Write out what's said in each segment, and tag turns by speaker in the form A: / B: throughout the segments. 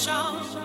A: 伤。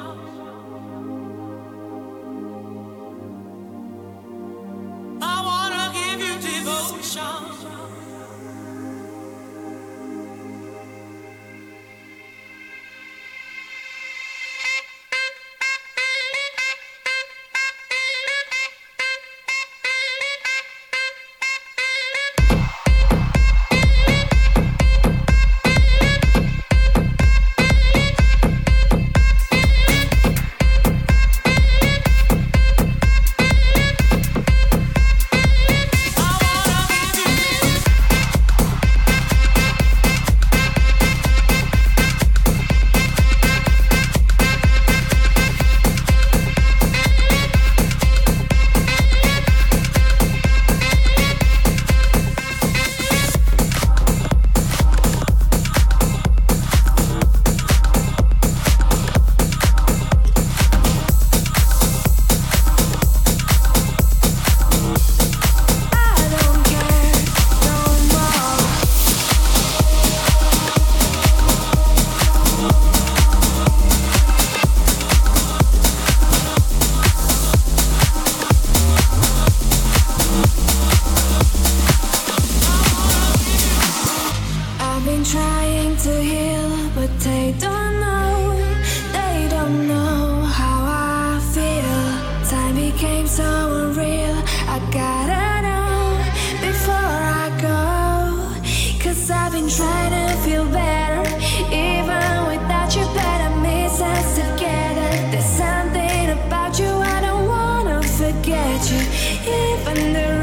A: Thank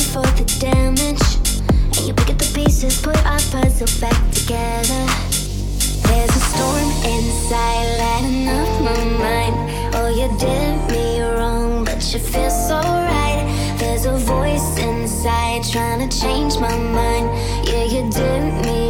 A: sorry for the damage. And you
B: pick up the pieces, put our puzzle back together. There's a storm inside, lighting up
C: my mind. Oh, you did me wrong, but you feel so right. There's a voice inside, trying to change my mind. Yeah, you did me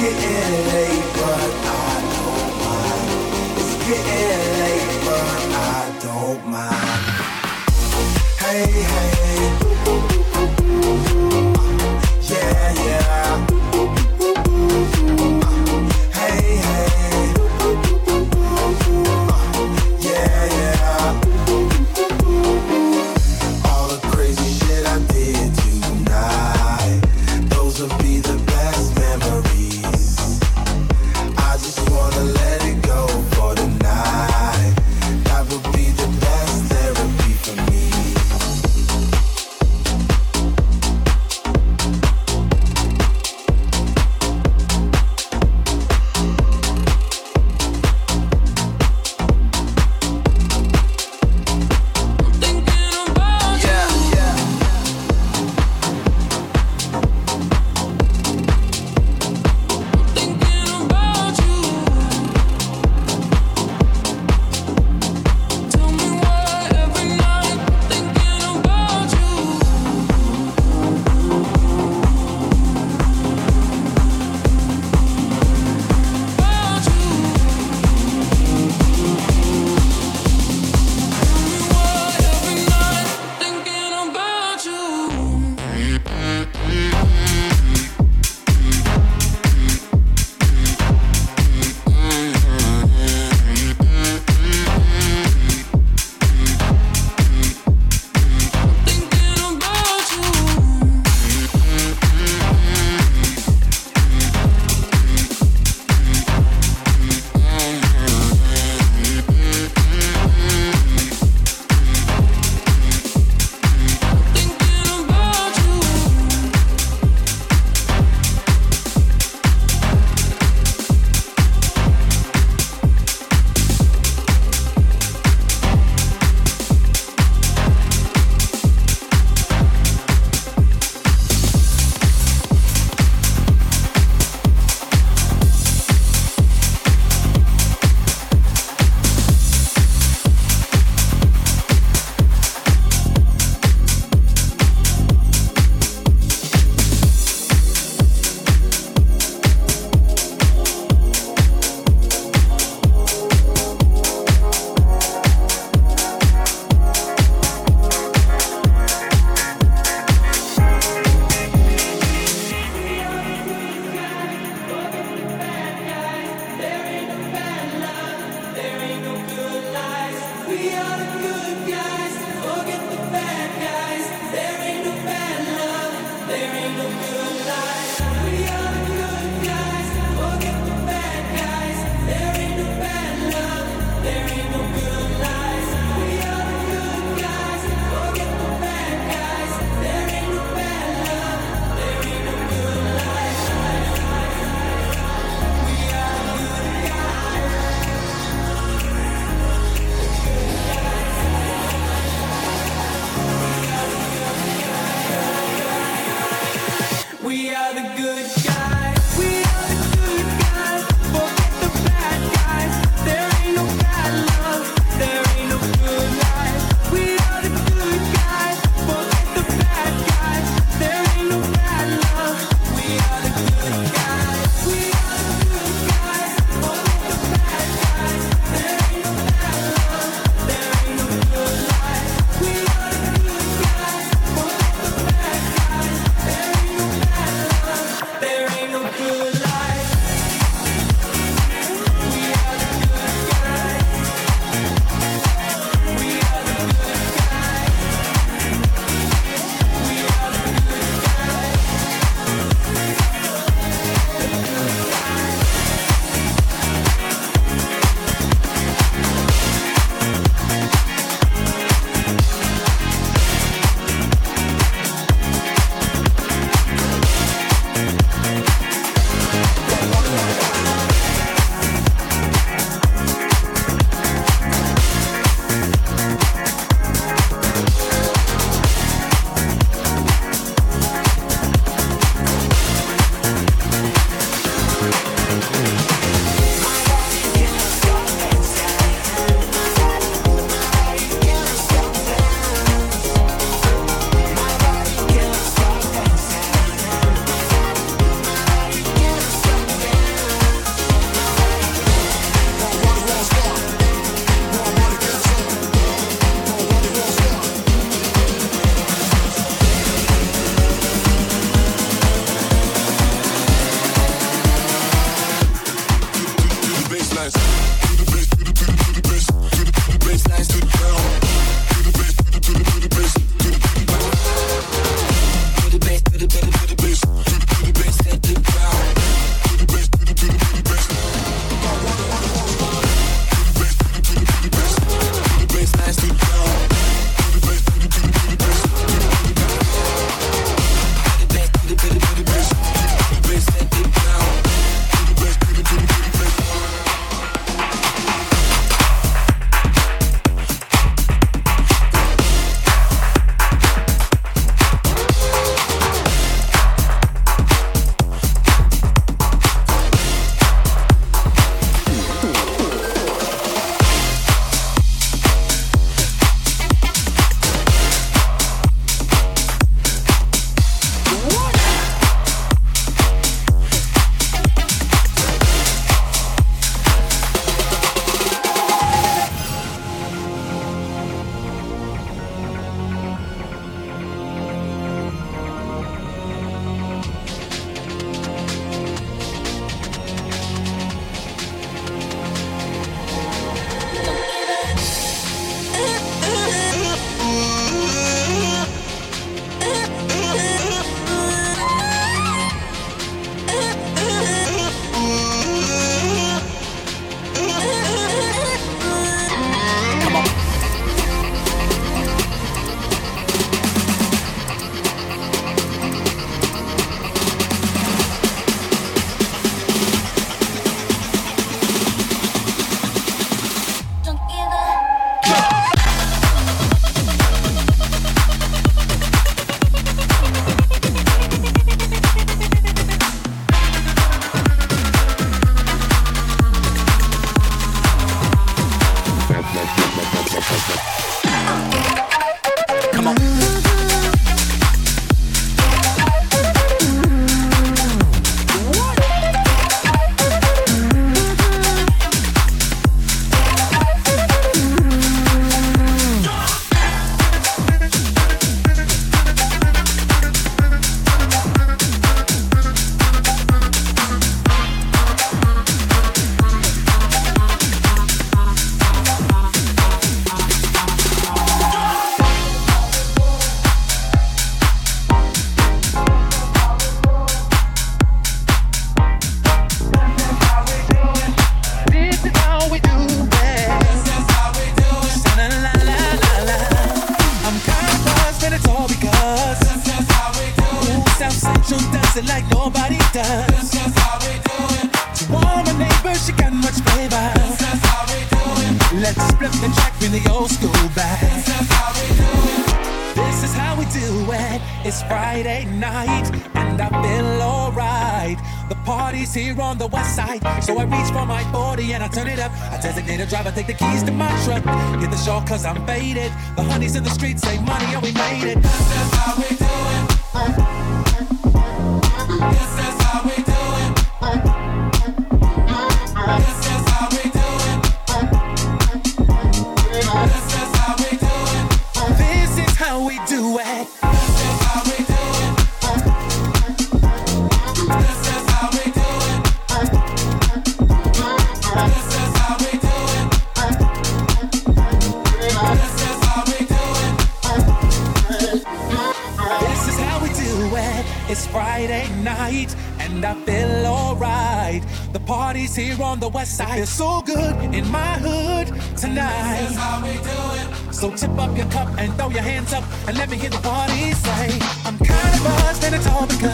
C: There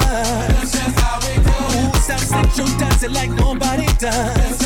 C: That's just how it goes. Ooh, South Central does it like nobody does.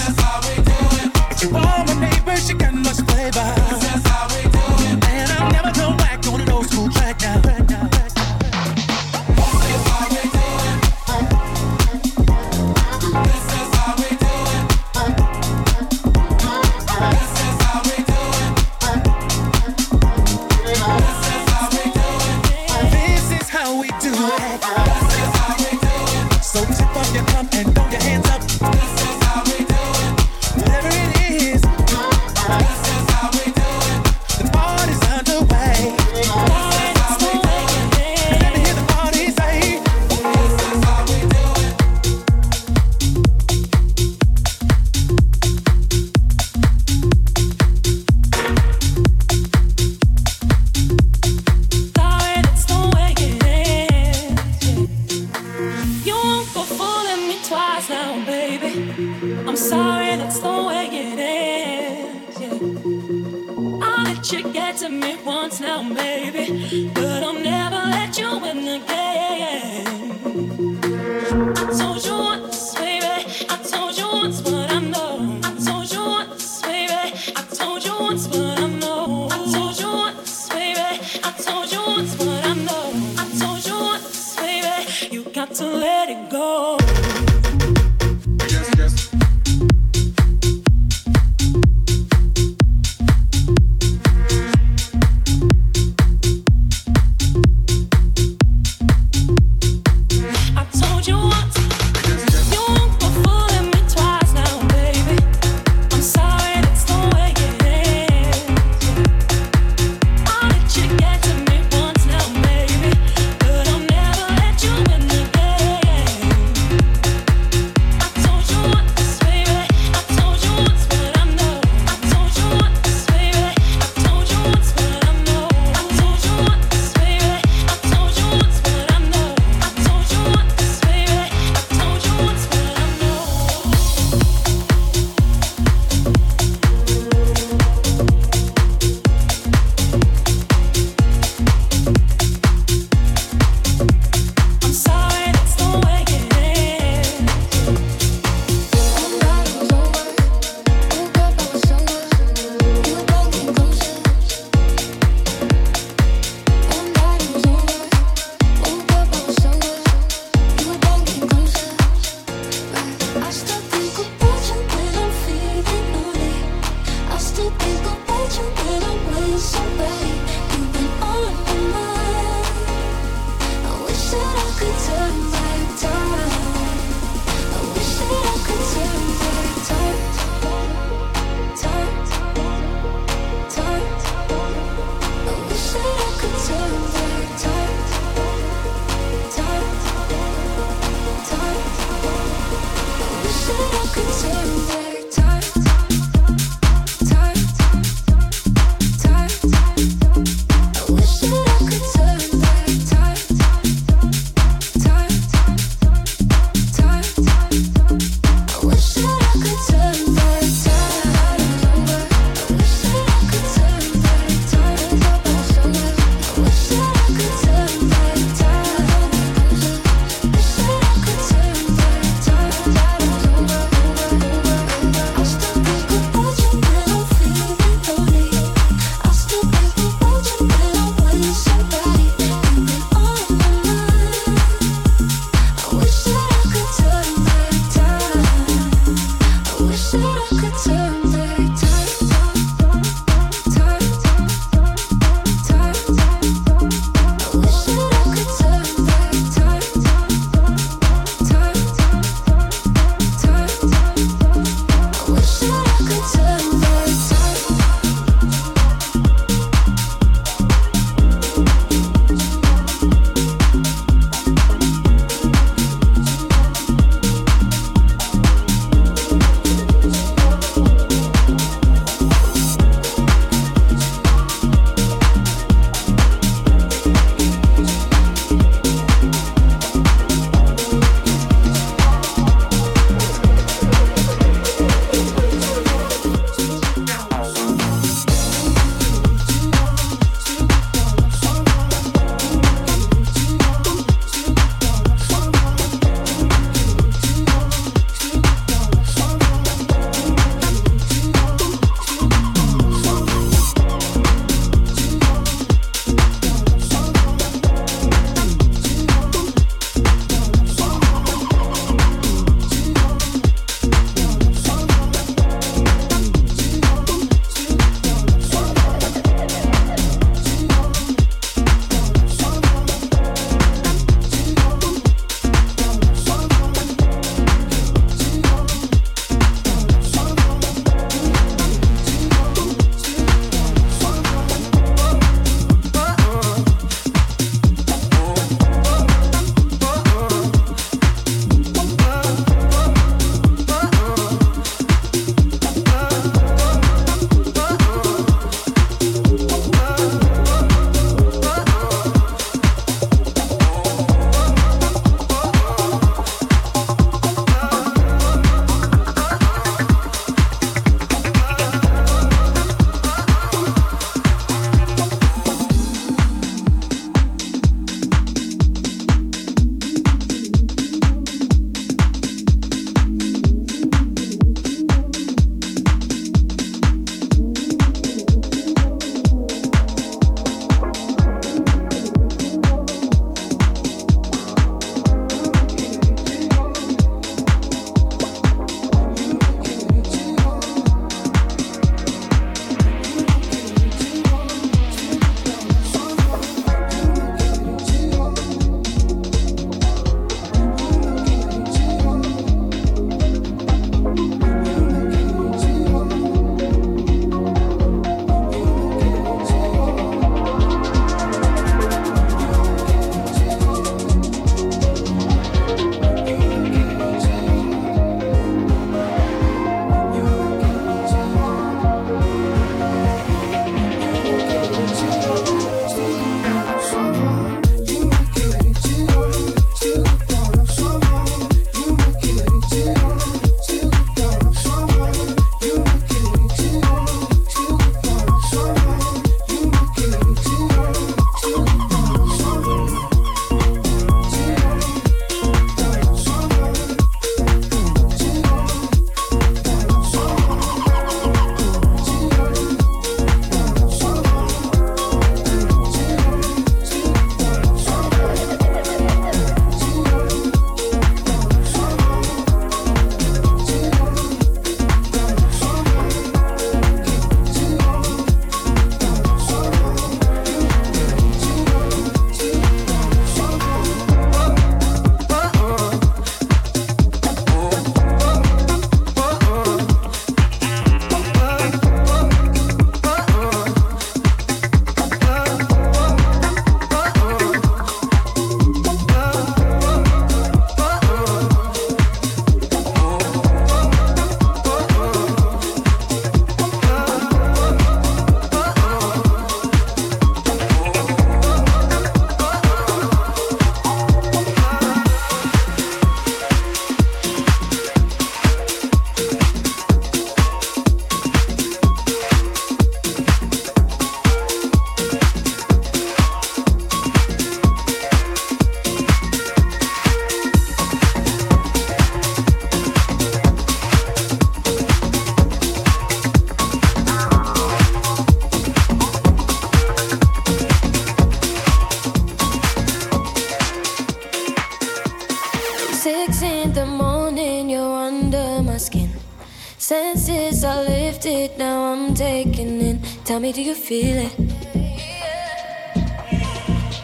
D: Tell me, do you feel it?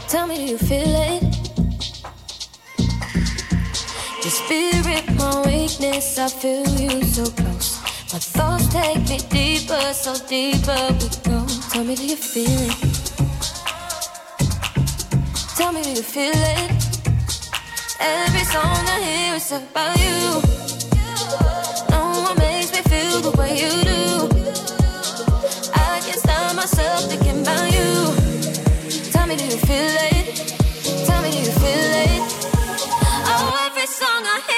D: Tell me, do you feel it? Your spirit, my weakness, I feel you so close. My thoughts take me deeper, so deeper we go. Tell me, do you feel it? Tell me, do you feel it? Every song I hear is about you. About you. Tell me, do you feel it? Tell me, do you feel it? Oh, every song I hear.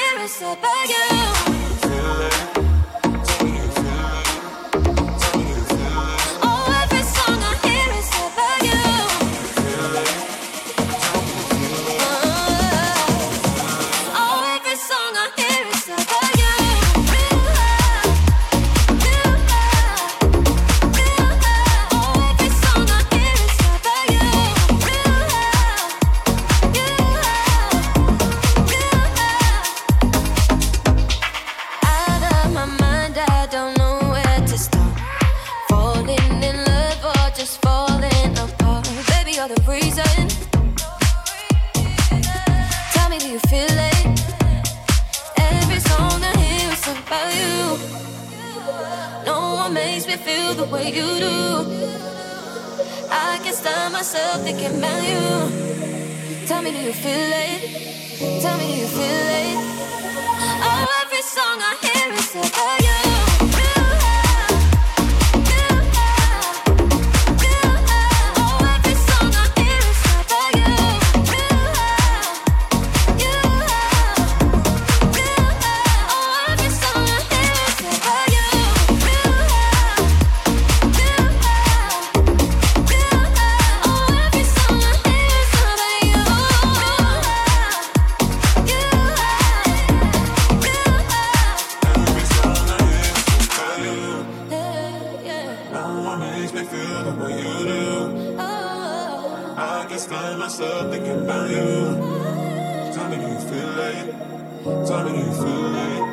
E: Me feel the way you do.
D: oh.
E: I can't stand myself thinking about you. Tell me, do you feel it? Tell me, do you feel